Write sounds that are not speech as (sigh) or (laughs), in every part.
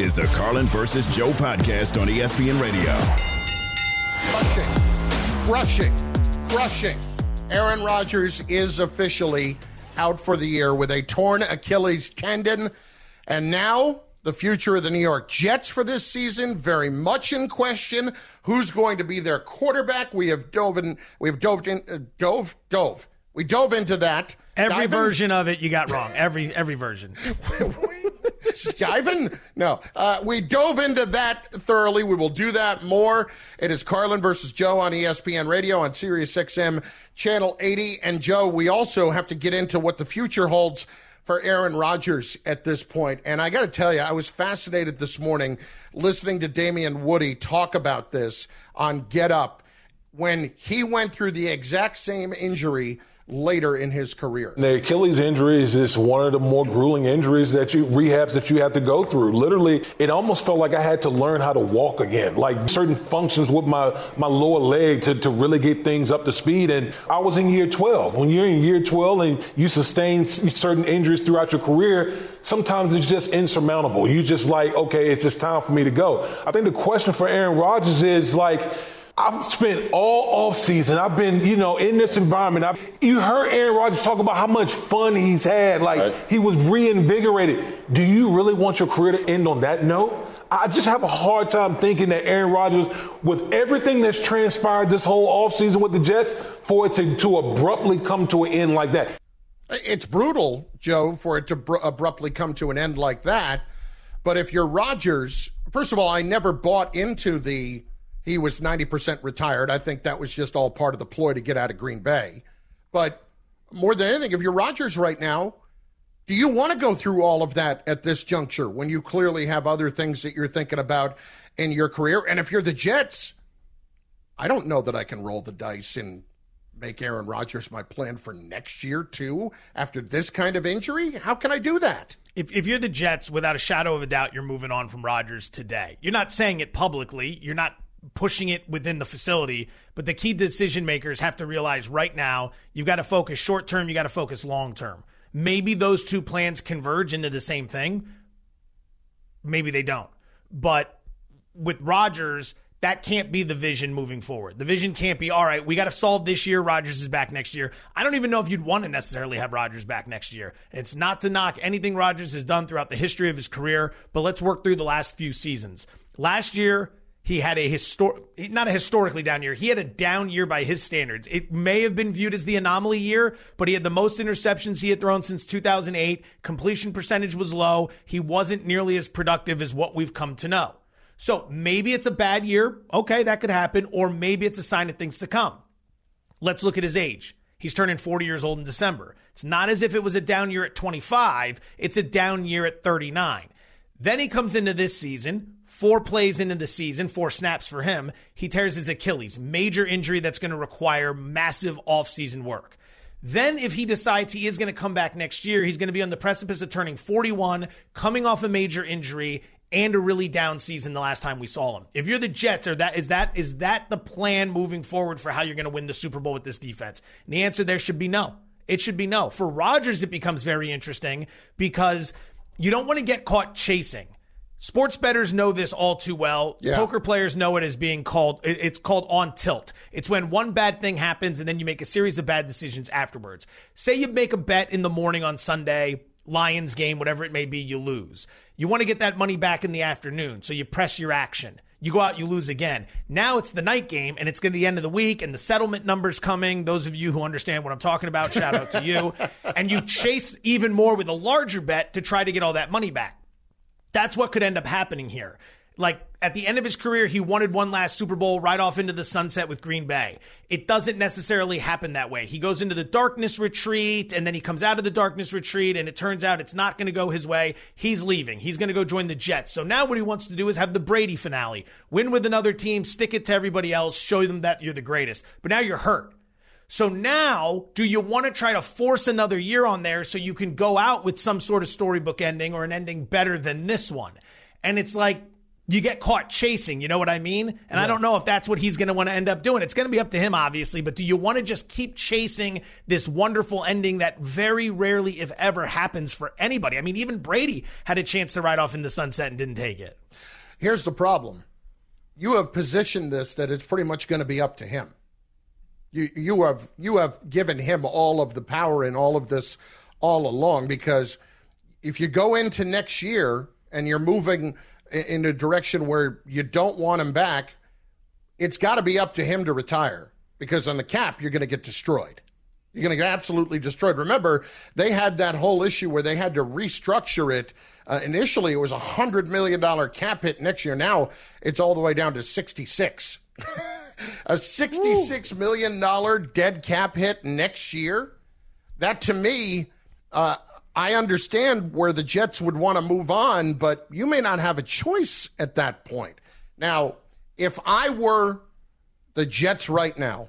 Is the Carlin versus Joe podcast on ESPN Radio. crushing, crushing, crushing. Aaron Rodgers is officially out for the year with a torn Achilles tendon. And now the future of the New York Jets for this season very much in question. Who's going to be their quarterback? We have dove in, we've dove in, uh, dove, dove. We dove into that. Every Diving- version of it you got wrong. Every every version. (laughs) (laughs) Diving? No. Uh, we dove into that thoroughly. We will do that more. It is Carlin versus Joe on ESPN Radio on Sirius XM Channel 80. And Joe, we also have to get into what the future holds for Aaron Rodgers at this point. And I got to tell you, I was fascinated this morning listening to Damien Woody talk about this on Get Up when he went through the exact same injury later in his career. The Achilles injury is just one of the more grueling injuries that you rehabs that you have to go through. Literally, it almost felt like I had to learn how to walk again, like certain functions with my, my lower leg to, to really get things up to speed. And I was in year 12. When you're in year 12 and you sustain certain injuries throughout your career, sometimes it's just insurmountable. You just like, okay, it's just time for me to go. I think the question for Aaron Rodgers is like, I've spent all off season. I've been, you know, in this environment. I've, you heard Aaron Rodgers talk about how much fun he's had. Like Right. he was reinvigorated. Do you really want your career to end on that note? I just have a hard time thinking that Aaron Rodgers, with everything that's transpired this whole offseason with the Jets, for it to, to abruptly come to an end like that. It's brutal, Joe, for it to br- abruptly come to an end like that. But if you're Rodgers, first of all, I never bought into the he was 90% retired. I think that was just all part of the ploy to get out of Green Bay. But more than anything, if you're Rodgers right now, do you want to go through all of that at this juncture when you clearly have other things that you're thinking about in your career? And if you're the Jets, I don't know that I can roll the dice and make Aaron Rodgers my plan for next year too after this kind of injury. How can I do that? If, if you're the Jets, without a shadow of a doubt, you're moving on from Rodgers today. You're not saying it publicly. You're not pushing it within the facility. But the key decision makers have to realize right now you've got to focus short term. You got to focus long term. Maybe those two plans converge into the same thing. Maybe they don't. But with Rodgers, that can't be the vision moving forward. The vision can't be, all right, we got to solve this year. Rodgers is back next year. I don't even know if you'd want to necessarily have Rodgers back next year. It's not to knock anything Rodgers has done throughout the history of his career, but let's work through the last few seasons. Last year, he had a historic, not a historically down year. He had a down year by his standards. It may have been viewed as the anomaly year, but he had the most interceptions he had thrown since 2008. Completion percentage was low. He wasn't nearly as productive as what we've come to know. So maybe it's a bad year. Okay, that could happen. Or maybe it's a sign of things to come. Let's look at his age. He's turning 40 years old in December. It's not as if it was a down year at 25, it's a down year at 39. Then he comes into this season, four plays into the season, four snaps for him. He tears his Achilles, major injury that's going to require massive offseason work. Then, if he decides he is going to come back next year, he's going to be on the precipice of turning 41, coming off a major injury and a really down season the last time we saw him. If you're the Jets, are that is that is that the plan moving forward for how you're going to win the Super Bowl with this defense? And the answer there should be no. It should be no. For Rodgers, it becomes very interesting because you don't want to get caught chasing. Sports bettors know this all too well. Yeah. Poker players know it as being called it's called on tilt. It's when one bad thing happens and then you make a series of bad decisions afterwards. Say you make a bet in the morning on Sunday, Lions game, whatever it may be, you lose. You want to get that money back in the afternoon, so you press your action. You go out, you lose again. Now it's the night game, and it's going to be the end of the week, and the settlement numbers coming. Those of you who understand what I'm talking about, shout out to you. (laughs) And you chase even more with a larger bet to try to get all that money back. That's what could end up happening here. Like at the end of his career, he wanted one last Super Bowl right off into the sunset with Green Bay. It doesn't necessarily happen that way. He goes into the darkness retreat and then he comes out of the darkness retreat and it turns out it's not going to go his way. He's leaving. He's going to go join the Jets. So now what he wants to do is have the Brady finale, win with another team, stick it to everybody else, show them that you're the greatest. But now you're hurt. So now, do you want to try to force another year on there so you can go out with some sort of storybook ending or an ending better than this one? And it's like, you get caught chasing, you know what I mean? And yeah. I don't know if that's what he's going to want to end up doing. It's going to be up to him, obviously, but do you want to just keep chasing this wonderful ending that very rarely, if ever, happens for anybody? I mean, even Brady had a chance to ride off in the sunset and didn't take it. Here's the problem you have positioned this that it's pretty much going to be up to him. You you have you have given him all of the power in all of this all along because if you go into next year and you're moving in a direction where you don't want him back, it's got to be up to him to retire because on the cap you're going to get destroyed. You're going to get absolutely destroyed. Remember, they had that whole issue where they had to restructure it. Uh, initially, it was a hundred million dollar cap hit next year. Now it's all the way down to sixty six. (laughs) a sixty-six million dollar dead cap hit next year. That to me, uh, I understand where the Jets would want to move on, but you may not have a choice at that point. Now, if I were the Jets right now,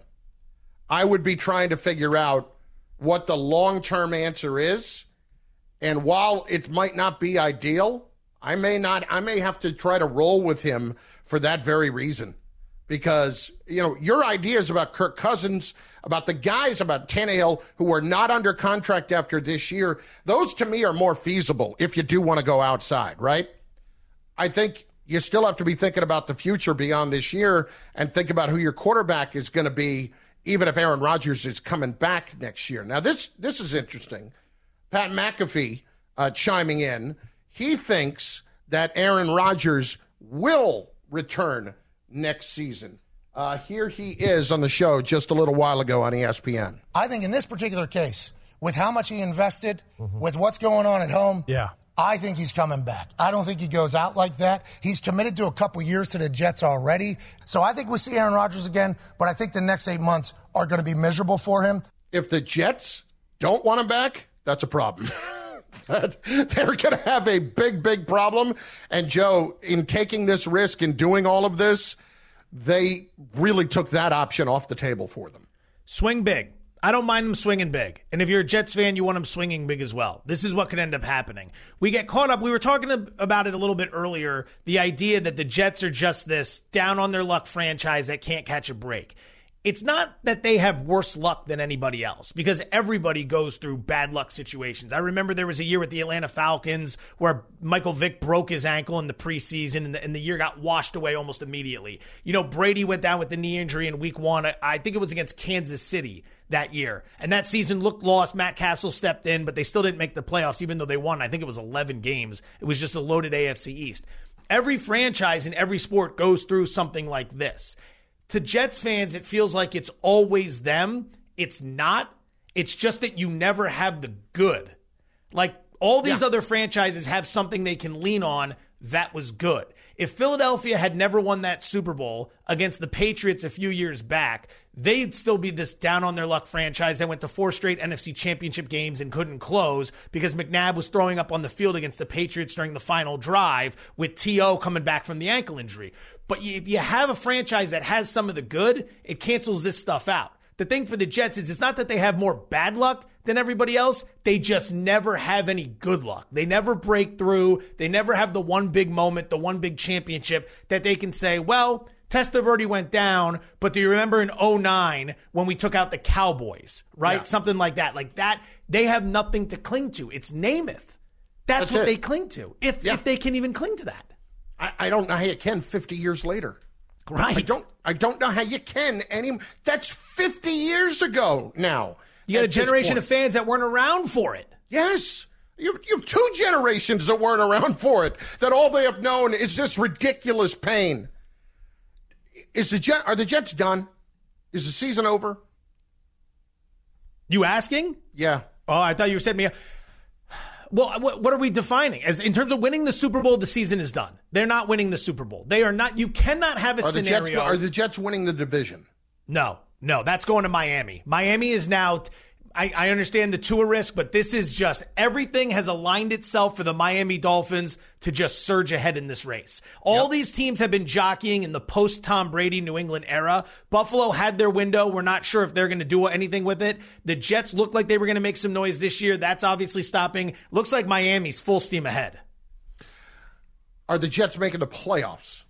I would be trying to figure out what the long term answer is. And while it might not be ideal, I may not I may have to try to roll with him for that very reason because you know your ideas about Kirk Cousins, about the guys, about Tannehill who are not under contract after this year, those to me are more feasible if you do want to go outside, right? I think you still have to be thinking about the future beyond this year and think about who your quarterback is going to be, even if Aaron Rodgers is coming back next year. Now this this is interesting. Pat McAfee uh, chiming in, he thinks that Aaron Rodgers will return next season. Uh, here he is on the show just a little while ago on ESPN. I think in this particular case, with how much he invested, mm-hmm. with what's going on at home, yeah. I think he's coming back. I don't think he goes out like that. He's committed to a couple years to the Jets already. So I think we see Aaron Rodgers again, but I think the next eight months are going to be miserable for him. If the Jets don't want him back, that's a problem. (laughs) (laughs) they're going to have a big, big problem. And Joe, in taking this risk and doing all of this, they really took that option off the table for them. Swing big. I don't mind them swinging big. And if you're a Jets fan, you want them swinging big as well. This is what could end up happening. We get caught up. We were talking about it a little bit earlier the idea that the Jets are just this down on their luck franchise that can't catch a break it's not that they have worse luck than anybody else because everybody goes through bad luck situations. I remember there was a year with the Atlanta Falcons where Michael Vick broke his ankle in the preseason and the, and the year got washed away almost immediately. You know, Brady went down with the knee injury in week one. I think it was against Kansas City that year. And that season looked lost. Matt Cassel stepped in, but they still didn't make the playoffs, even though they won. I think it was 11 games. It was just a loaded AFC East. Every franchise in every sport goes through something like this to Jets fans, it feels like it's always them. It's not. It's just that you never have the good. Like all these yeah. other franchises have something they can lean on that was good. If Philadelphia had never won that Super Bowl against the Patriots a few years back, they'd still be this down on their luck franchise that went to four straight NFC championship games and couldn't close because McNabb was throwing up on the field against the Patriots during the final drive with T.O. coming back from the ankle injury. But if you have a franchise that has some of the good, it cancels this stuff out. The thing for the Jets is it's not that they have more bad luck than everybody else. They just never have any good luck. They never break through. They never have the one big moment, the one big championship that they can say, well, Testaverde went down, but do you remember in 09 when we took out the Cowboys, right? Yeah. Something like that. Like that, they have nothing to cling to. It's Namath. That's, That's what it. they cling to, if, yeah. if they can even cling to that. I, I don't know how you can 50 years later. Right. I don't I don't know how you can any that's 50 years ago now. You got a generation of fans that weren't around for it. Yes. You, you have two generations that weren't around for it. That all they have known is this ridiculous pain. Is the Jet are the Jets done? Is the season over? You asking? Yeah. Oh, I thought you were setting me. Well, what, what are we defining as in terms of winning the Super Bowl? The season is done. They're not winning the Super Bowl. They are not. You cannot have a are scenario. The Jets, are the Jets winning the division? No, no, that's going to Miami. Miami is now. I, I understand the Tua risk, but this is just everything has aligned itself for the Miami Dolphins to just surge ahead in this race. All yep. these teams have been jockeying in the post Tom Brady New England era. Buffalo had their window. We're not sure if they're going to do anything with it. The Jets looked like they were going to make some noise this year. That's obviously stopping. Looks like Miami's full steam ahead. Are the Jets making the playoffs?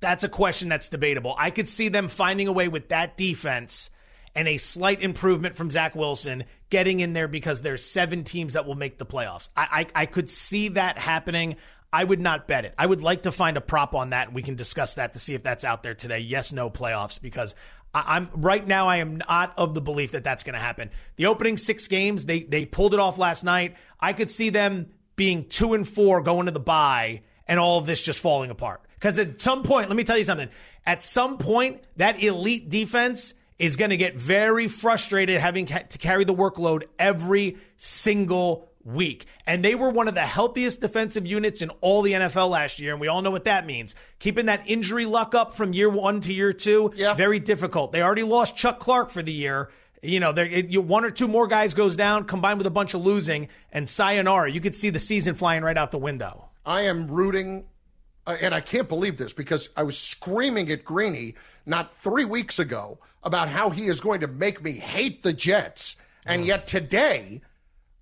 That's a question that's debatable. I could see them finding a way with that defense and a slight improvement from Zach Wilson getting in there because there's seven teams that will make the playoffs. I, I, I could see that happening. I would not bet it. I would like to find a prop on that, and we can discuss that to see if that's out there today. Yes, no playoffs, because I, am right now. I am not of the belief that that's going to happen. The opening six games, they they pulled it off last night. I could see them being two and four going to the bye, and all of this just falling apart. Because at some point, let me tell you something. At some point, that elite defense is going to get very frustrated having to carry the workload every single week. And they were one of the healthiest defensive units in all the NFL last year. And we all know what that means. Keeping that injury luck up from year one to year two, yeah. very difficult. They already lost Chuck Clark for the year. You know, it, one or two more guys goes down, combined with a bunch of losing, and sayonara. You could see the season flying right out the window. I am rooting uh, and I can't believe this because I was screaming at Greeny not three weeks ago about how he is going to make me hate the Jets. And yet today,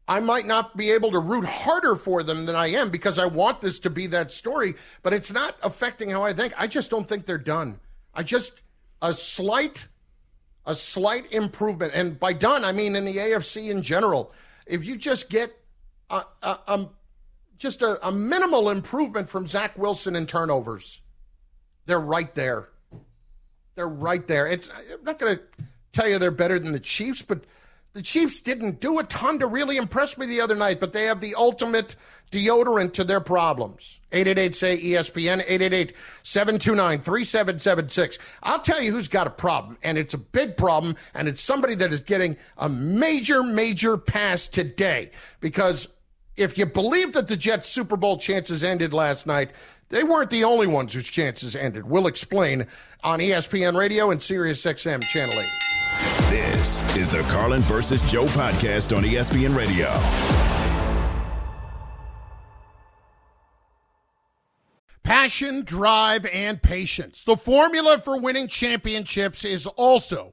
I might not be able to root harder for them than I am because I want this to be that story, but it's not affecting how I think. I just don't think they're done. I just, a slight, a slight improvement. And by done, I mean in the AFC in general. If you just get a, a, a just a, a minimal improvement from Zach Wilson in turnovers. They're right there. They're right there. It's I'm not going to tell you they're better than the Chiefs, but the Chiefs didn't do a ton to really impress me the other night, but they have the ultimate deodorant to their problems. 888 say ESPN, 888 729 3776. I'll tell you who's got a problem, and it's a big problem, and it's somebody that is getting a major, major pass today because if you believe that the Jets' Super Bowl chances ended last night, they weren't the only ones whose chances ended. We'll explain on ESPN Radio and Sirius XM Channel 80. This is the Carlin versus Joe podcast on ESPN Radio. Passion, drive, and patience. The formula for winning championships is also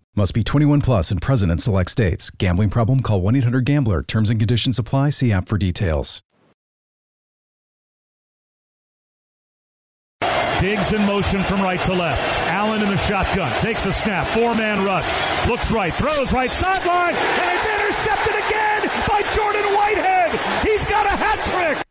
Must be 21 plus and present in select states. Gambling problem? Call 1 800 GAMBLER. Terms and conditions apply. See app for details. Diggs in motion from right to left. Allen in the shotgun. Takes the snap. Four man rush. Looks right. Throws right sideline. And it's intercepted again by Jordan Whitehead. He's got a hat trick.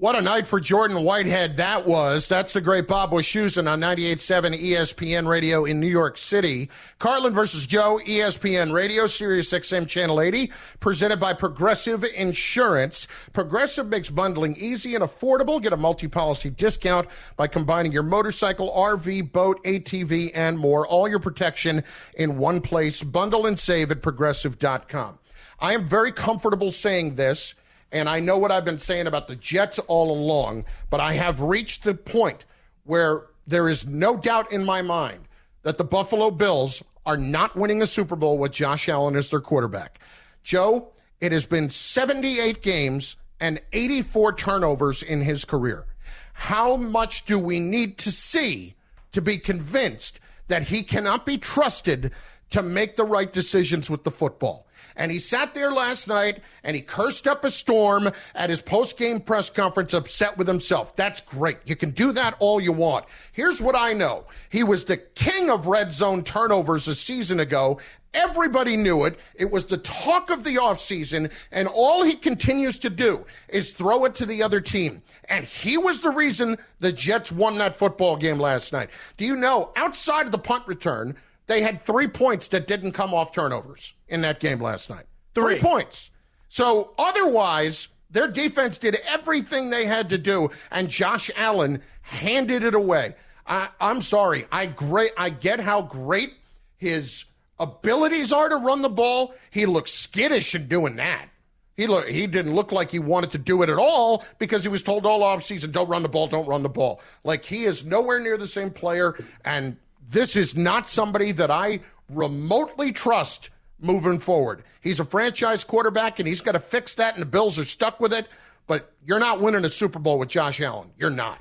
What a night for Jordan Whitehead that was. That's the great Bob Wischusen on 98.7 ESPN Radio in New York City. Carlin versus Joe, ESPN Radio, Sirius XM Channel 80, presented by Progressive Insurance. Progressive makes bundling easy and affordable. Get a multi-policy discount by combining your motorcycle, RV, boat, ATV, and more. All your protection in one place. Bundle and save at progressive.com. I am very comfortable saying this and I know what I've been saying about the Jets all along, but I have reached the point where there is no doubt in my mind that the Buffalo Bills are not winning a Super Bowl with Josh Allen as their quarterback. Joe, it has been 78 games and 84 turnovers in his career. How much do we need to see to be convinced that he cannot be trusted to make the right decisions with the football? And he sat there last night and he cursed up a storm at his post game press conference, upset with himself. That's great. You can do that all you want. Here's what I know he was the king of red zone turnovers a season ago. Everybody knew it. It was the talk of the offseason, and all he continues to do is throw it to the other team. And he was the reason the Jets won that football game last night. Do you know, outside of the punt return, they had three points that didn't come off turnovers in that game last night. Three, three points. So otherwise, their defense did everything they had to do, and Josh Allen handed it away. I, am sorry. I great. I get how great his abilities are to run the ball. He looks skittish in doing that. He look, he didn't look like he wanted to do it at all because he was told all offseason, don't run the ball, don't run the ball. Like he is nowhere near the same player, and this is not somebody that I remotely trust moving forward. He's a franchise quarterback, and he's got to fix that, and the Bills are stuck with it. But you're not winning a Super Bowl with Josh Allen. You're not.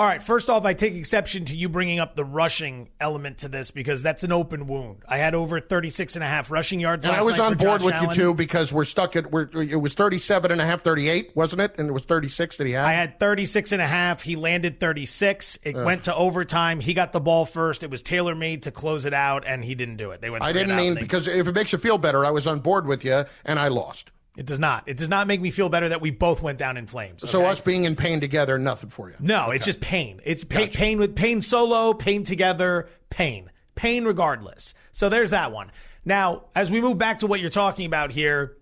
All right, first off, I take exception to you bringing up the rushing element to this because that's an open wound. I had over 36 and a half rushing yards and I was on board Josh with Allen. you too because we're stuck at we're, it was 37 and a half 38, wasn't it? And it was 36 that he had. I had 36 and a half. He landed 36. It Ugh. went to overtime. He got the ball first. It was tailor-made to close it out and he didn't do it. They went I didn't mean because if it makes you feel better, I was on board with you and I lost. It does not. It does not make me feel better that we both went down in flames. Okay? So us being in pain together, nothing for you. No, okay. it's just pain. It's pain, gotcha. pain with pain solo, pain together, pain, pain regardless. So there's that one. Now, as we move back to what you're talking about here,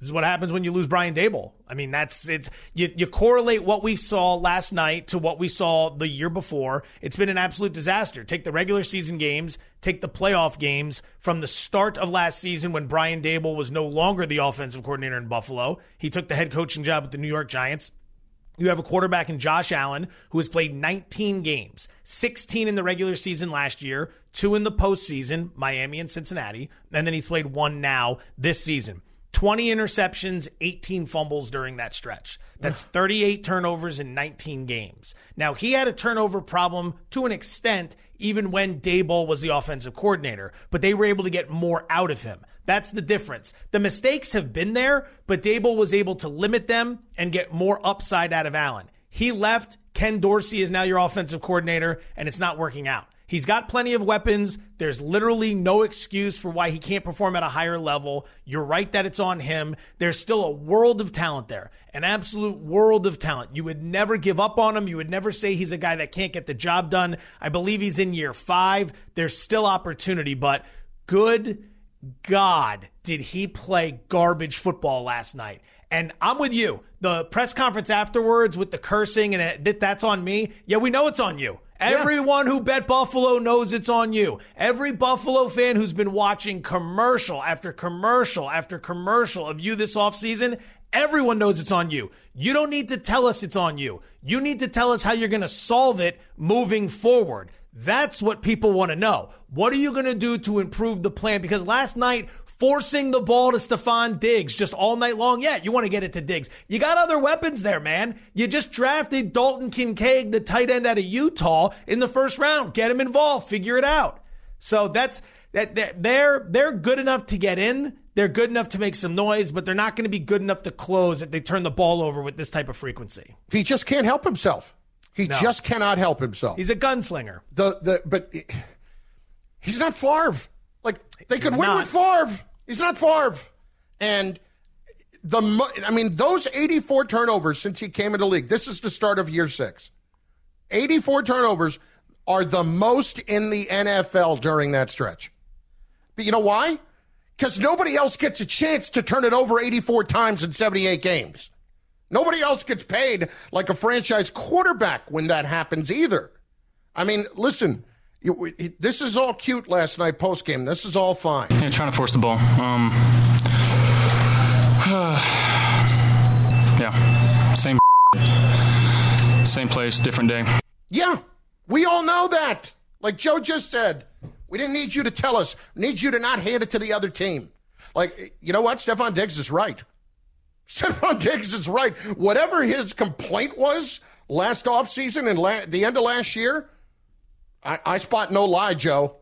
this is what happens when you lose Brian Daboll. I mean, that's it's you, you correlate what we saw last night to what we saw the year before. It's been an absolute disaster. Take the regular season games, take the playoff games from the start of last season when Brian Daboll was no longer the offensive coordinator in Buffalo. He took the head coaching job with the New York Giants. You have a quarterback in Josh Allen who has played 19 games, 16 in the regular season last year, two in the postseason, Miami and Cincinnati, and then he's played one now this season. 20 interceptions, 18 fumbles during that stretch. That's 38 turnovers in 19 games. Now, he had a turnover problem to an extent, even when Daboll was the offensive coordinator, but they were able to get more out of him. That's the difference. The mistakes have been there, but Daboll was able to limit them and get more upside out of Allen. He left. Ken Dorsey is now your offensive coordinator, and it's not working out. He's got plenty of weapons. There's literally no excuse for why he can't perform at a higher level. You're right that it's on him. There's still a world of talent there, an absolute world of talent. You would never give up on him. You would never say he's a guy that can't get the job done. I believe he's in year five. There's still opportunity, but good God, did he play garbage football last night? And I'm with you. The press conference afterwards with the cursing and that that's on me. Yeah, we know it's on you. Everyone who bet Buffalo knows it's on you. Every Buffalo fan who's been watching commercial after commercial after commercial of you this offseason, everyone knows it's on you. You don't need to tell us it's on you. You need to tell us how you're going to solve it moving forward. That's what people want to know. What are you going to do to improve the plan? Because last night, forcing the ball to Stefon Diggs just all night long. Yeah, you want to get it to Diggs. You got other weapons there, man. You just drafted Dalton Kincaid, the tight end out of Utah, in the first round. Get him involved. Figure it out. So that's that. They're they're good enough to get in. They're good enough to make some noise, but they're not going to be good enough to close if they turn the ball over with this type of frequency. He just can't help himself. He no. just cannot help himself. He's a gunslinger. The the but he's not Favre. Like they could win not. with Favre. He's not Favre. And the I mean those 84 turnovers since he came into the league. This is the start of year 6. 84 turnovers are the most in the NFL during that stretch. But you know why? Cuz nobody else gets a chance to turn it over 84 times in 78 games. Nobody else gets paid like a franchise quarterback when that happens either. I mean, listen, you, this is all cute last night post game. This is all fine. Yeah, trying to force the ball. Um, (sighs) yeah, same, (laughs) same place, different day. Yeah, we all know that. Like Joe just said, we didn't need you to tell us. We need you to not hand it to the other team. Like, you know what? Stefon Diggs is right. Stefon Diggs is right. Whatever his complaint was last offseason and la- the end of last year, I, I spot no lie, Joe.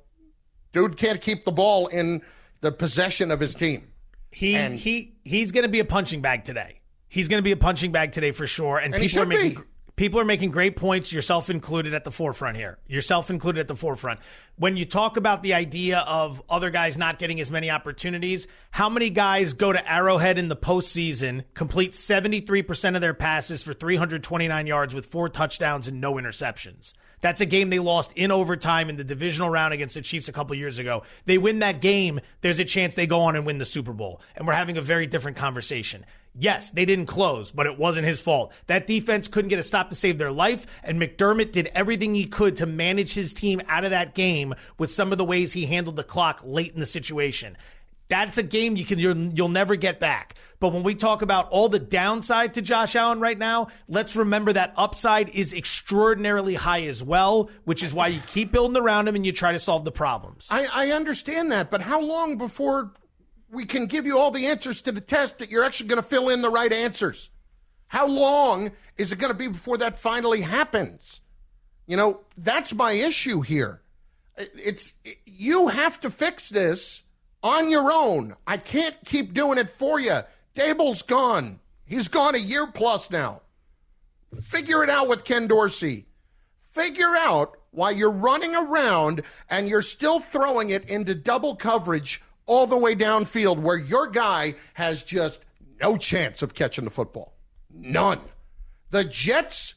Dude can't keep the ball in the possession of his team. He And- he he's going to be a punching bag today. He's going to be a punching bag today for sure. And, And he people are making be. People are making great points, yourself included at the forefront here. Yourself included at the forefront. When you talk about the idea of other guys not getting as many opportunities, how many guys go to Arrowhead in the postseason, complete 73% of their passes for 329 yards with four touchdowns and no interceptions? That's a game they lost in overtime in the divisional round against the Chiefs a couple years ago. They win that game, there's a chance they go on and win the Super Bowl. And we're having a very different conversation. Yes, they didn't close, but it wasn't his fault. That defense couldn't get a stop to save their life, and McDermott did everything he could to manage his team out of that game with some of the ways he handled the clock late in the situation. That's a game you can you'll, you'll never get back. But when we talk about all the downside to Josh Allen right now, let's remember that upside is extraordinarily high as well, which is why you keep building around him and you try to solve the problems. I, I understand that, but how long before we can give you all the answers to the test that you're actually going to fill in the right answers? How long is it going to be before that finally happens? You know, that's my issue here. It's you have to fix this on your own. I can't keep doing it for you. Daboll's gone. He's gone a year plus now. Figure it out with Ken Dorsey. Figure out why you're running around and you're still throwing it into double coverage all the way downfield where your guy has just no chance of catching the football. None. The Jets,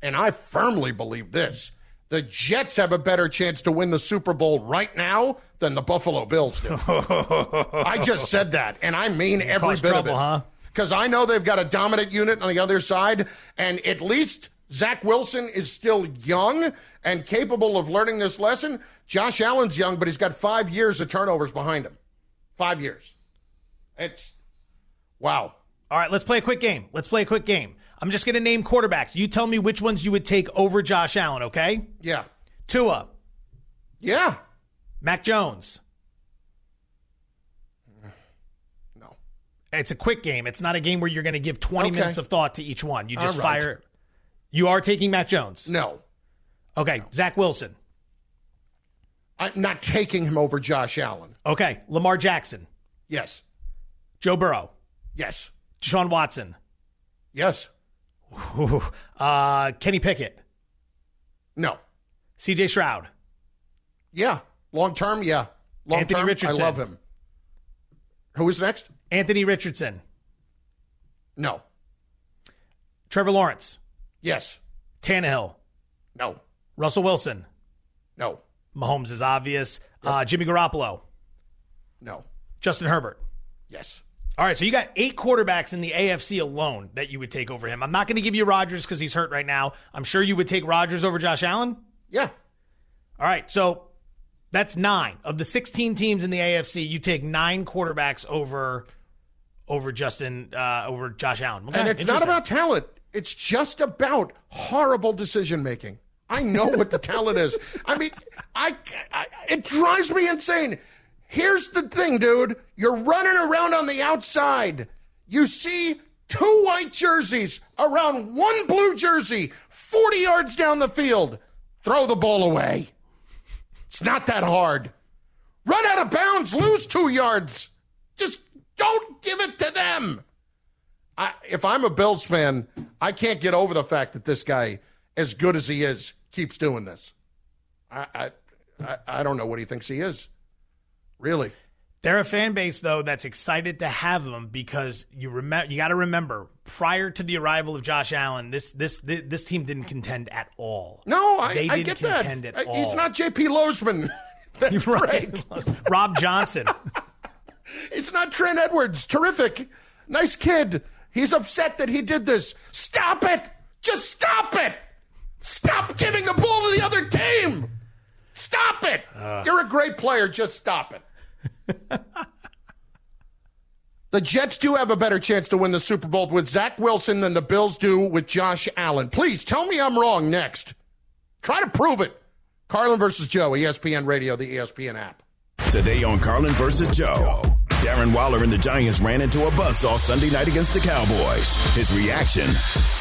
and I firmly believe this, the Jets have a better chance to win the Super Bowl right now than the Buffalo Bills do. (laughs) I just said that, and I mean every bit trouble, of it. huh? Because I know they've got a dominant unit on the other side, and at least Zach Wilson is still young and capable of learning this lesson. Josh Allen's young, but he's got five years of turnovers behind him. Five years. It's wow. All right, let's play a quick game. Let's play a quick game. I'm just going to name quarterbacks. You tell me which ones you would take over Josh Allen, okay? Yeah. Tua, Yeah. Mac Jones. No. It's a quick game. It's not a game where you're going to give 20 Okay. minutes of thought to each one. You just right. fire. You are taking Mac Jones. No. Okay, Zach Wilson. I'm not taking him over Josh Allen. Okay, Lamar Jackson. Yes. Joe Burrow. Yes. Deshaun Watson. Yes. Ooh, uh, Kenny Pickett. No. CJ Stroud. Yeah. Long term, yeah. Long Anthony term, I love him. Who is next? Anthony Richardson. No. Trevor Lawrence. Yes. Tannehill. No. Russell Wilson. No. Mahomes is obvious. Uh, Jimmy Garoppolo. No. Justin Herbert. Yes. All right, so you got eight quarterbacks in the AFC alone that you would take over him. I'm not going to give you Rodgers because he's hurt right now. I'm sure you would take Rodgers over Josh Allen. Yeah. All right, so that's nine of the 16 teams in the AFC. You take nine quarterbacks over over Justin uh, over Josh Allen. Okay, and it's not about talent. It's just about horrible decision making. I know what the talent is. I mean, I, I it drives me insane. Here's the thing, dude. You're running around on the outside. You see two white jerseys around one blue jersey, 40 yards down the field. Throw the ball away. It's not that hard. Run out of bounds, lose two yards. Just don't give it to them. I, if I'm a Bills fan, I can't get over the fact that this guy, as good as he is, keeps doing this. I, I, I, don't know what he thinks he is. Really. They're a fan base though that's excited to have him because you remember you got to remember prior to the arrival of Josh Allen, this this this, this team didn't contend at all. No, I, they I didn't get that. contend at all. He's not J.P. Losman. (laughs) That's (laughs) great. right. Rob Johnson. (laughs) It's not Trent Edwards. Terrific. Nice kid. He's upset that he did this. Stop it. Just stop it. Stop giving the ball to the other team. Stop it. Uh. You're a great player. Just stop it. the Jets do have a better chance to win the Super Bowl with Zach Wilson than the Bills do with Josh Allen. Please tell me I'm wrong next. Try to prove it. Carlin versus Joe, ESPN Radio, the ESPN app. Today on Carlin versus Joe. Darren Waller and the Giants ran into a buzzsaw Sunday night against the Cowboys. His reaction.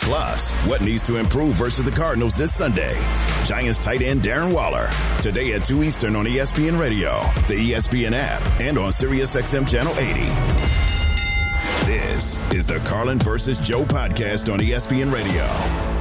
Plus, what needs to improve versus the Cardinals this Sunday. Giants tight end Darren Waller. Today at 2 Eastern on ESPN Radio, the ESPN app, and on SiriusXM Channel 80. This is the Carlin versus Joe podcast on ESPN Radio.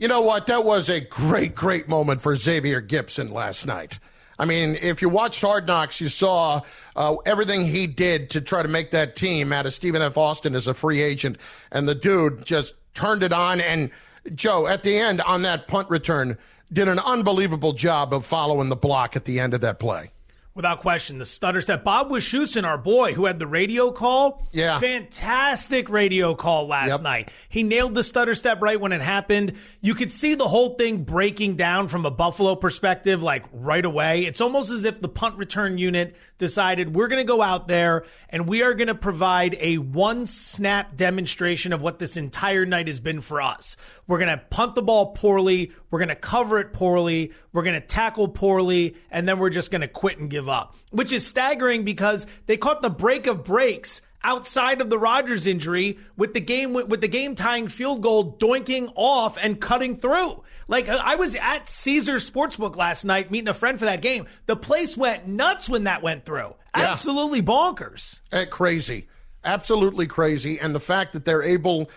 You know what? That was a great, great moment for Xavier Gipson last night. I mean, if you watched Hard Knocks, you saw uh, everything he did to try to make that team out of Stephen F. Austin as a free agent. And the dude just turned it on. And Joe, at the end on that punt return, did an unbelievable job of following the block at the end of that play. Without question, the stutter step. Bob Wischusen, our boy who had the radio call. Yeah. Fantastic radio call last Yep. night. He nailed the stutter step right when it happened. You could see the whole thing breaking down from a Buffalo perspective, like right away. It's almost as if the punt return unit decided we're going to go out there and we are going to provide a one snap demonstration of what this entire night has been for us. We're going to punt the ball poorly. We're going to cover it poorly. We're going to tackle poorly. And then we're just going to quit and give up, which is staggering because they caught the break of breaks outside of the Rodgers injury with the game with the game tying field goal doinking off and cutting through. Like I was at Caesars Sportsbook last night meeting a friend for that game. The place went nuts when that went through. Yeah. Absolutely bonkers. Eh, crazy. Absolutely crazy. And the fact that they're able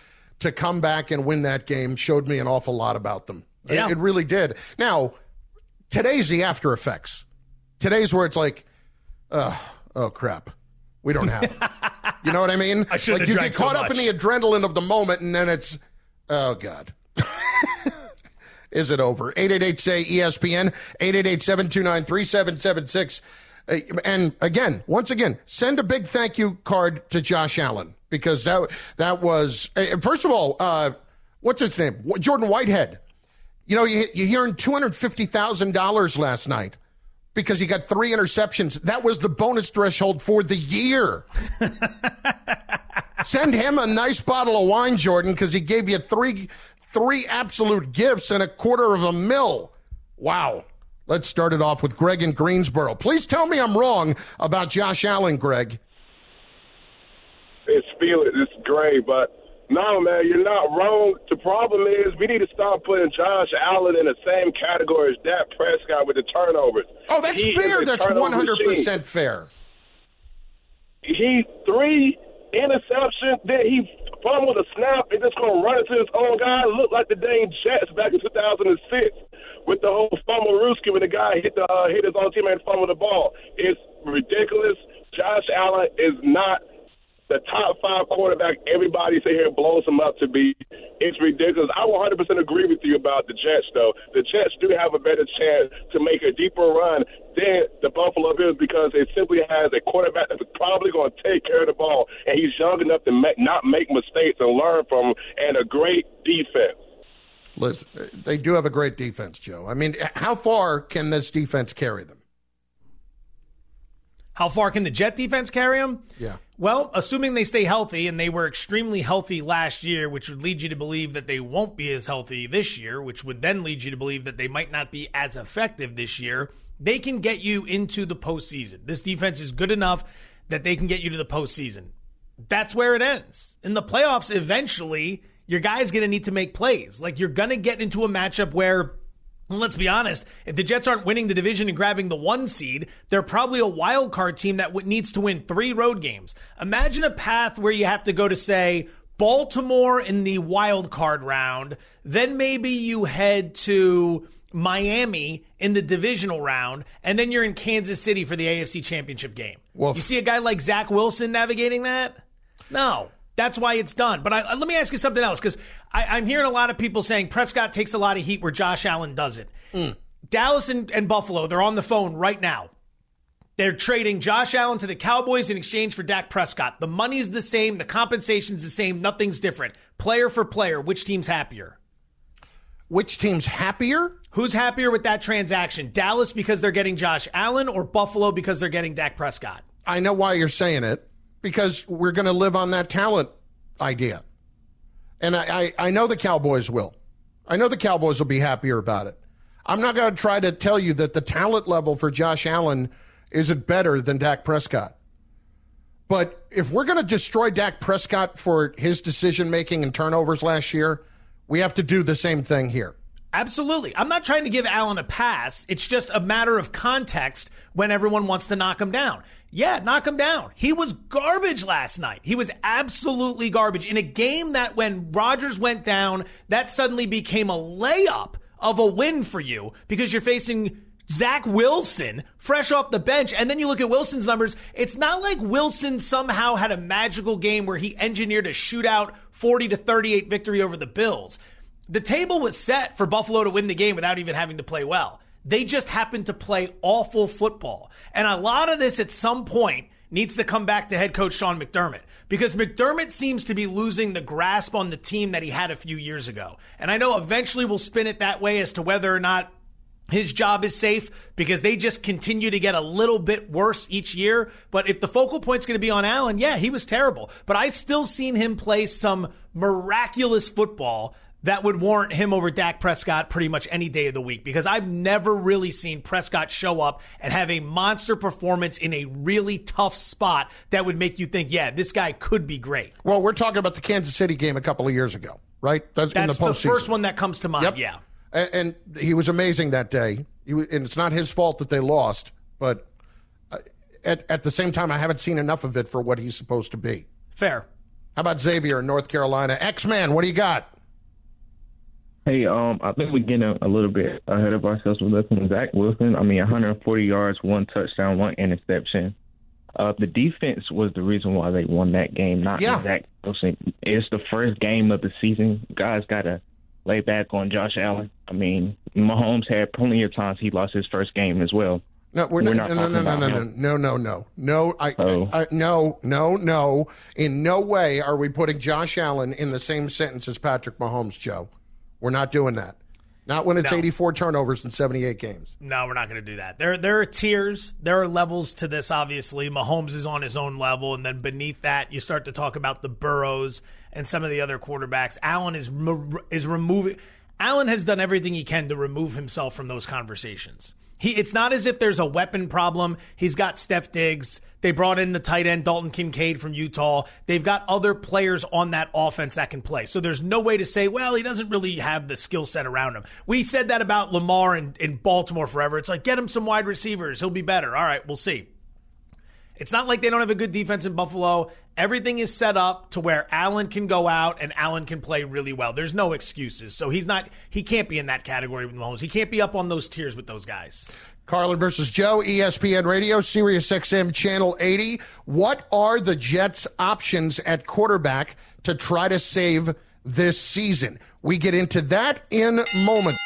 to come back and win that game showed me an awful lot about them. It- Yeah. It, really did. Now, today's the after effects. Today's where it's like, uh, oh, crap. We don't have it. You know what I mean? (laughs) I like you get so caught up in the adrenaline of the moment, and then it's, oh, God. (laughs) Is it over? 888 say ESPN, 888 729 3776. Uh, And again, once again, send a big thank you card to Josh Allen because that that was uh, first of all, uh, what's his name? Jordan Whitehead. You know, you you hearing two hundred fifty thousand dollars last night because he got three interceptions. That was the bonus threshold for the year. (laughs) Send him a nice bottle of wine, Jordan, because he gave you three three absolute gifts and a quarter of a mil. Wow. Let's start it off with Greg in Greensboro. Please tell me I'm wrong about Josh Allen, Greg. It's feel it. It's great, but no, man, you're not wrong. The problem is we need to stop putting Josh Allen in the same category as Dak Prescott with the turnovers. Oh, that's He fair. That's 100% fair. he three interception, then he fumbled a snap and just gonna run into his own guy. Looked like the dang Jets back in 2006 with the whole fumble Ruski when the guy hit the uh, hit his own teammate and fumbled the ball. It's ridiculous. Josh Allen is not the top five quarterback everybody sit here blows him up to be. It's ridiculous. I 100% agree with you about the Jets, though. The Jets do have a better chance to make a deeper run than the Buffalo Bills because it simply has a quarterback that's probably going to take care of the ball, and he's young enough to make, not make mistakes and learn from, and a great defense. Listen, they do have a great defense, Joe. I mean, how far can this defense carry them? How far can the Jet defense carry them? Yeah. Well, assuming they stay healthy, and they were extremely healthy last year, which would lead you to believe that they won't be as healthy this year, which would then lead you to believe that they might not be as effective this year, they can get you into the postseason. This defense is good enough that they can get you to the postseason. That's where it ends. In the playoffs, eventually, your guy's going to need to make plays. Like, you're going to get into a matchup where let's be honest, if the Jets aren't winning the division and grabbing the one seed, they're probably a wild card team that needs to win three road games. Imagine a path where you have to go to, say, Baltimore in the wild card round, then maybe you head to Miami in the divisional round, and then you're in Kansas City for the AFC Championship game. Well, You see a guy like Zach Wilson navigating that? No. That's why it's done. But I, let me ask you something else because I'm hearing a lot of people saying Prescott takes a lot of heat where Josh Allen doesn't. Mm. Dallas and, and Buffalo, they're on the phone right now. They're trading Josh Allen to the Cowboys in exchange for Dak Prescott. The money's the same, the compensation's the same, nothing's different. Player for player, which team's happier? Which team's happier? Who's happier with that transaction? Dallas because they're getting Josh Allen or Buffalo because they're getting Dak Prescott? I know why you're saying it because we're going to live on that talent idea. And I, I, I, know the Cowboys will. I know the Cowboys will be happier about it. I'm not going to try to tell you that the talent level for Josh Allen isn't better than Dak Prescott. But if we're going to destroy Dak Prescott for his decision making and turnovers last year, we have to do the same thing here. Absolutely. I'm not trying to give Allen a pass. It's just a matter of context when everyone wants to knock him down. Yeah, knock him down. He was garbage last night. He was absolutely garbage in a game that when Rodgers went down, that suddenly became a layup of a win for you because you're facing Zach Wilson fresh off the bench. And then you look at Wilson's numbers. It's not like Wilson somehow had a magical game where he engineered a shootout 40 to 38 victory over the Bills. The table was set for Buffalo to win the game without even having to play well. They just happen to play awful football. And a lot of this at some point needs to come back to head coach Sean McDermott because McDermott seems to be losing the grasp on the team that he had a few years ago. And I know eventually we'll spin it that way as to whether or not his job is safe because they just continue to get a little bit worse each year. But if the focal point's going to be on Allen, yeah, he was terrible. But I've still seen him play some miraculous football that would warrant him over Dak Prescott pretty much any day of the week because I've never really seen Prescott show up and have a monster performance in a really tough spot that would make you think, yeah, this guy could be great. Well, we're talking about the Kansas City game a couple of years ago, right? That's, That's the, the, first one that comes to mind, yep. yeah. And, and, he was amazing that day. He, and it's not his fault that they lost, but uh, at, at the same time, I haven't seen enough of it for what he's supposed to be. Fair. How about Xavier in North Carolina? X Man, what do you got? Hey, um, I think we're getting a, a little bit ahead of ourselves with looking Zach Wilson. I mean, 140 yards, one touchdown, one interception. Uh, the defense was the reason why they won that game, not yeah. Zach Wilson. It's the first game of the season. Guys got to lay back on Josh Allen. I mean, Mahomes had plenty of times he lost his first game as well. No, we're, we're not. No, no, no, no, no, no, no, no, no. I, oh. I, no, no, no. In no way are we putting Josh Allen in the same sentence as Patrick Mahomes, Joe. We're not doing that. Not when it's no. 84 turnovers in 78 games. No, we're not going to do that. There, there are tiers, there are levels to this. Obviously, Mahomes is on his own level, and then beneath that, you start to talk about the Burrows and some of the other quarterbacks. Allen is is removing. Allen has done everything he can to remove himself from those conversations. He, it's not as if there's a weapon problem. He's got Stefon Diggs. They brought in the tight end Dalton Kincaid from Utah. They've got other players on that offense that can play. So there's no way to say, well, he doesn't really have the skill set around him. We said that about Lamar in, in Baltimore forever. It's like, get him some wide receivers. He'll be better. All right, we'll see. It's not like they don't have a good defense in Buffalo. Everything is set up to where Allen can go out and Allen can play really well. There's no excuses. So he's not he can't be in that category with Mahomes. He can't be up on those tiers with those guys. Carlin versus Joe, ESPN Radio, Sirius XM Channel 80. What are the Jets' options at quarterback to try to save this season? We get into that in a moment.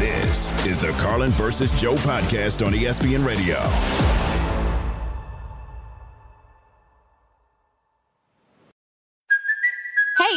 This is the Carlin versus Joe podcast on ESPN Radio.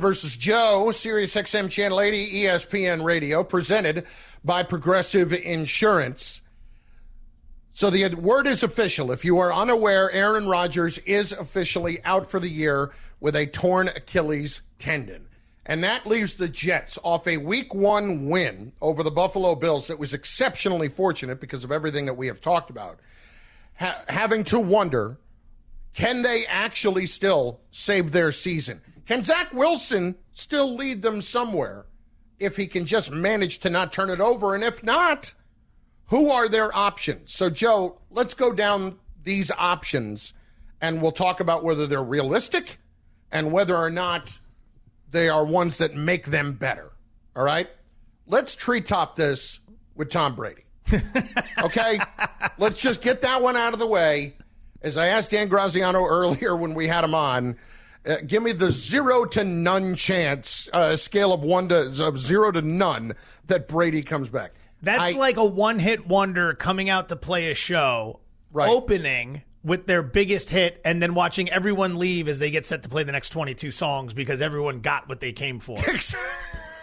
Versus Joe, Sirius XM Channel 80, ESPN Radio, presented by Progressive Insurance. So the word is official. If you are unaware, Aaron Rodgers is officially out for the year with a torn Achilles tendon. And that leaves the Jets off a week one win over the Buffalo Bills that was exceptionally fortunate because of everything that we have talked about. Ha- having to wonder can they actually still save their season? Can Zach Wilson still lead them somewhere if he can just manage to not turn it over? And if not, who are their options? So, Joe, let's go down these options and we'll talk about whether they're realistic and whether or not they are ones that make them better. All right? Let's treetop this with Tom Brady. (laughs) okay? let's just get that one out of the way. As I asked Dan Graziano (laughs) earlier when we had him on, uh, give me the zero to none chance, uh, scale of one to of zero to none, that Brady comes back. That's I- like a one hit wonder coming out to play a show, opening with their biggest hit, and then watching everyone leave as they get set to play the next 22 songs because everyone got what they came for. (laughs)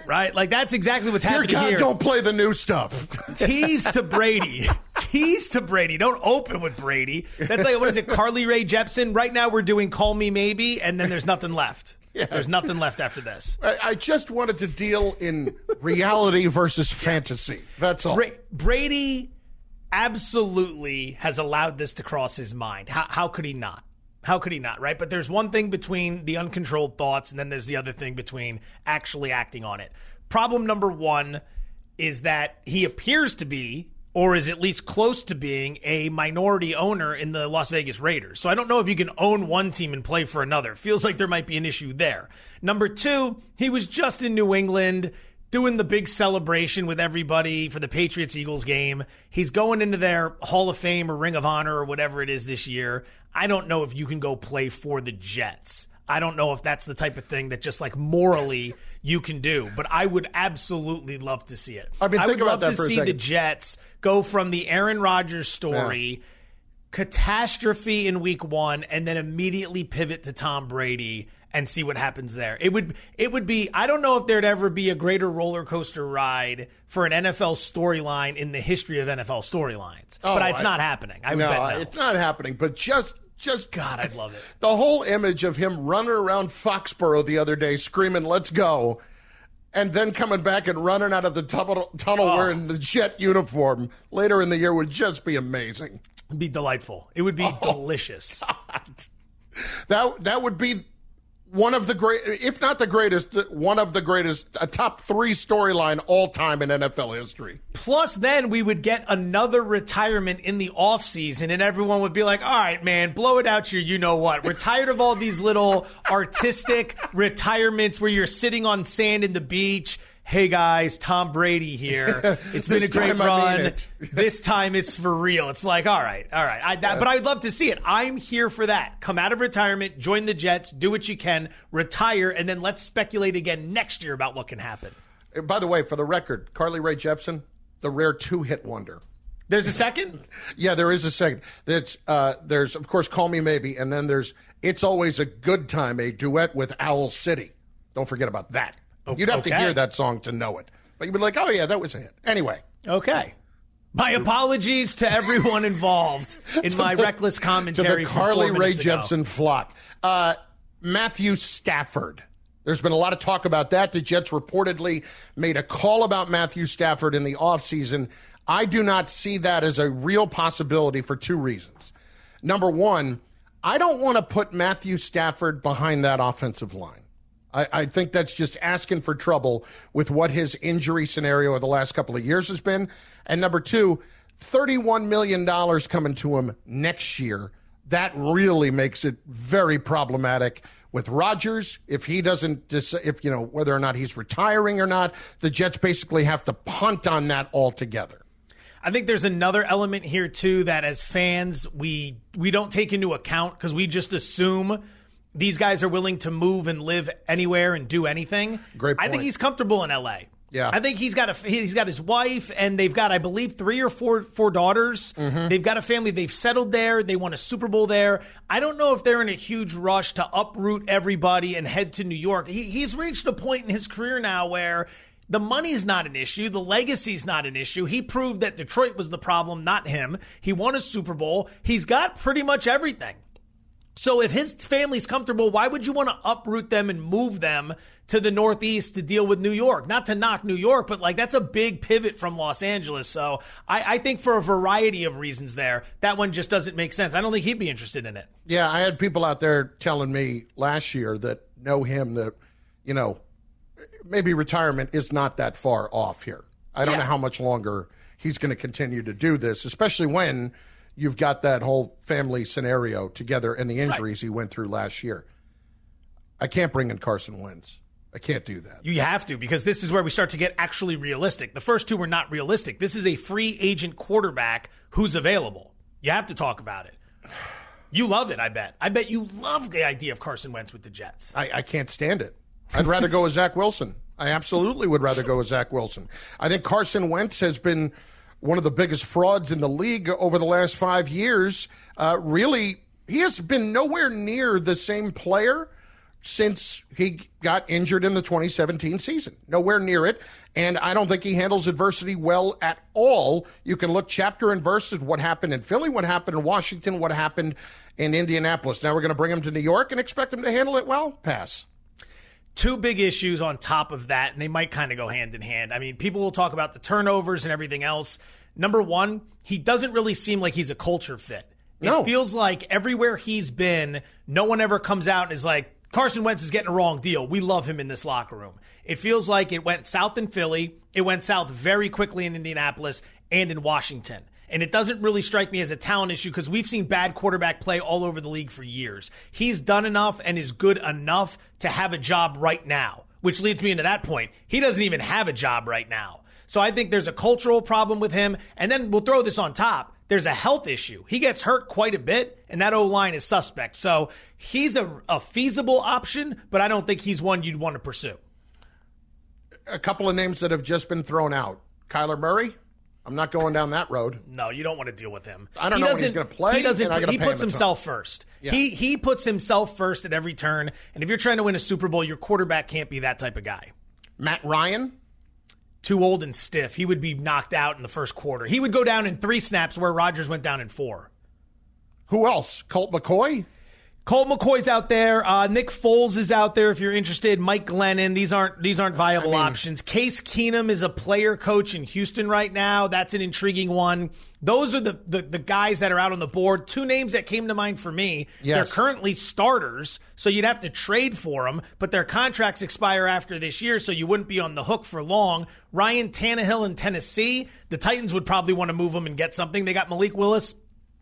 right? Like that's exactly what's Dear happening God, here. don't play the new stuff. (laughs) Tease to Brady. Tease to Brady. Don't open with Brady. That's like, what is it, Carly Rae Jepsen? Right now we're doing Call Me Maybe, and then there's nothing left. Yeah. There's nothing left after this. I, I just wanted to deal in reality versus fantasy. That's all. Bra- Brady absolutely has allowed this to cross his mind. How, how could he not? How could he not, right? But there's one thing between the uncontrolled thoughts, and then there's the other thing between actually acting on it. Problem number one is that he appears to be, or is at least close to being, a minority owner in the Las Vegas Raiders. So I don't know if you can own one team and play for another. Feels like there might be an issue there. Number two, he was just in New England doing the big celebration with everybody for the Patriots Eagles game. He's going into their Hall of Fame or Ring of Honor or whatever it is this year. I don't know if you can go play for the Jets. I don't know if that's the type of thing that just like morally you can do, but I would absolutely love to see it. I mean, think would about love that to for a see the. Jets go from the Aaron Rodgers story, catastrophe in week one, and then immediately pivot to Tom Brady and see what happens there. It would it would be I don't know if there'd ever be a greater roller coaster ride for an NFL storyline in the history of NFL storylines. Oh, but it's I- not happening. I would no, bet no. it's not happening. But just, just God, I'd love it. the whole image of him running around Foxborough the other day screaming, "Let's go," and then coming back and running out of the tunnel, tunnel Oh. wearing the Jet uniform later in the year would just be amazing. It'd be delightful. It would be Oh, delicious. That that would be one of the great, if not the greatest, one of the greatest, a top three storyline all time in NFL history. Plus, then we would get another retirement in the offseason, and everyone would be like, all right, man, blow it out your you know what. We're tired of all these little (laughs) artistic retirements where you're sitting on sand in the beach. Hey guys, Tom Brady here. (laughs) It's been a great time I mean run. (laughs) this time it's for real. It's like, all right, all right. I, that, but I'd love to see it. I'm here for that. Come out of retirement, join the Jets, do what you can, retire, and then let's speculate again next year about what can happen. Uh, By the way, for the record, Carly Rae Jepsen, the rare two-hit wonder. There's a second? (laughs) yeah, there is a second. That's uh, there's of course "Call Me Maybe," and then there's "It's Always a Good Time," a duet with Owl City. Don't forget about that. You'd have to hear that song to know it, but you'd be like, "Oh yeah, that was a hit." Anyway, Okay. My apologies to everyone involved (laughs) in my reckless commentary. to the Carly minutes. Jepsen flock. Uh, Matthew Stafford. There's been a lot of talk about that. The Jets reportedly made a call about Matthew Stafford in the offseason. I do not see that as a real possibility for two reasons. Number one, I don't want to put Matthew Stafford behind that offensive line. I, I think that's just asking for trouble with what his injury scenario of the last couple of years has been. And number two, $31 million coming to him next year. That really makes it very problematic with Rodgers. If he doesn't, dis- if, you know, whether or not he's retiring or not, the Jets basically have to punt on that altogether. I think there's another element here too that as fans we we don't take into account because we just assume these guys are willing to move and live anywhere and do anything. Great I think he's comfortable in LA. Yeah. I think he's got a he's got his wife and they've got I believe three or four four daughters. Mm-hmm. They've got a family. They've settled there. They won a Super Bowl there. I don't know if they're in a huge rush to uproot everybody and head to New York. He, he's reached a point in his career now where the money's not an issue. The legacy's not an issue. He proved that Detroit was the problem, not him. He won a Super Bowl. He's got pretty much everything. So if his family's comfortable, why would you want to uproot them and move them to the Northeast to deal with New York? Not to knock New York, but like that's a big pivot from Los Angeles. So I, I think for a variety of reasons there, that one just doesn't make sense. I don't think he'd be interested in it. Yeah, I had people out there telling me last year that know him that, you know, maybe retirement is not that far off here. I don't Yeah. know how much longer he's going to continue to do this, especially when you've got that whole family scenario together and the injuries he went through last year. I can't bring in Carson Wentz. I can't do that. You have to because this is where we start to get actually realistic. The first two were not realistic. This is a free agent quarterback who's available. You have to talk about it. You love it, I bet. I bet you love the idea of Carson Wentz with the Jets. I, I can't stand it. I'd rather go with Zach Wilson. I absolutely would rather go with Zach Wilson. I think Carson Wentz has been one of the biggest frauds in the league over the last five years. Uh, really, he has been nowhere near the same player since he got injured in the 2017 season. Nowhere near it. And I don't think he handles adversity well at all. You can look chapter and verse at what happened in Philly, what happened in Washington, what happened in Indianapolis. Now we're going to bring him to New York and expect him to handle it well? Pass. Two big issues on top of that, and they might kind of go hand in hand. I mean, people will talk about the turnovers and everything else. Number one, he doesn't really seem like he's a culture fit. It No. feels like everywhere he's been, no one ever comes out and is like, Carson Wentz is getting a wrong deal. We love him in this locker room. It feels like it went south in Philly. It went south very quickly in Indianapolis and in Washington. And it doesn't really strike me as a talent issue because we've seen bad quarterback play all over the league for years. He's done enough and is good enough to have a job right now, which leads me into that point. He doesn't even have a job right now. So I think there's a cultural problem with him. And then we'll throw this on top. There's a health issue. He gets hurt quite a bit, and that O line is suspect. So he's a, a feasible option, but I don't think he's one you'd want to pursue. A couple of names that have just been thrown out. Kyler Murray. I'm not going down that road. No, you don't want to deal with him. I don't He know when he's gonna play, He doesn't. he puts him a ton. himself first. Yeah. He he puts himself first at every turn. And if you're trying to win a Super Bowl, your quarterback can't be that type of guy. Matt Ryan. Too old and stiff. He would be knocked out in the first quarter. He would go down in three snaps where Rodgers went down in four. Who else? Colt McCoy. Colt McCoy's out there. Uh, Nick Foles is out there. If you're interested, Mike Glennon. These aren't these aren't viable options. Case Keenum is a player coach in Houston right now. That's an intriguing one. Those are the, the the guys that are out on the board. Two names that came to mind for me. Yes. They're currently starters, so you'd have to trade for them, but their contracts expire after this year, so you wouldn't be on the hook for long. Ryan Tannehill in Tennessee. The Titans would probably want to move him and get something. They got Malik Willis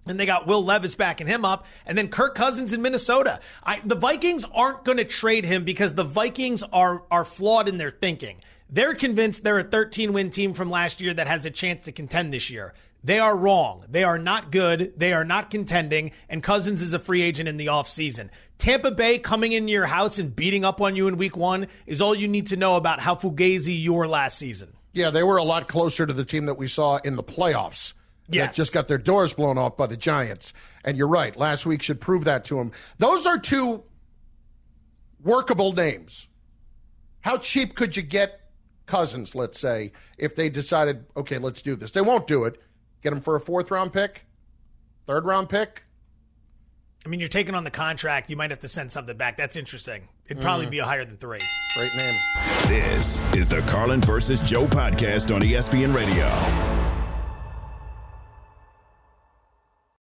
And they got Will Levis backing him up, and then Kirk Cousins in Minnesota. I, the Vikings aren't going to trade him because the Vikings are are flawed in their thinking. They're convinced they're a 13 win team from last year that has a chance to contend this year. They are wrong. They are not good. They are not contending. And Cousins is a free agent in the offseason. Tampa Bay coming into your house and beating up on you in week one is all you need to know about how fugazi you were last season. Yeah, they were a lot closer to the team that we saw in the playoffs. Yes. That just got their doors blown off by the Giants. And you're right. Last week should prove that to them. Those are two workable names. How cheap could you get Cousins, let's say, if they decided, okay, let's do this? They won't do it. Get him for a fourth round pick, third round pick. I mean, you're taking on the contract. You might have to send something back. That's interesting. It'd probably Mm. be a higher than three. Great name. This is the Carlin versus Joe podcast on ESPN Radio.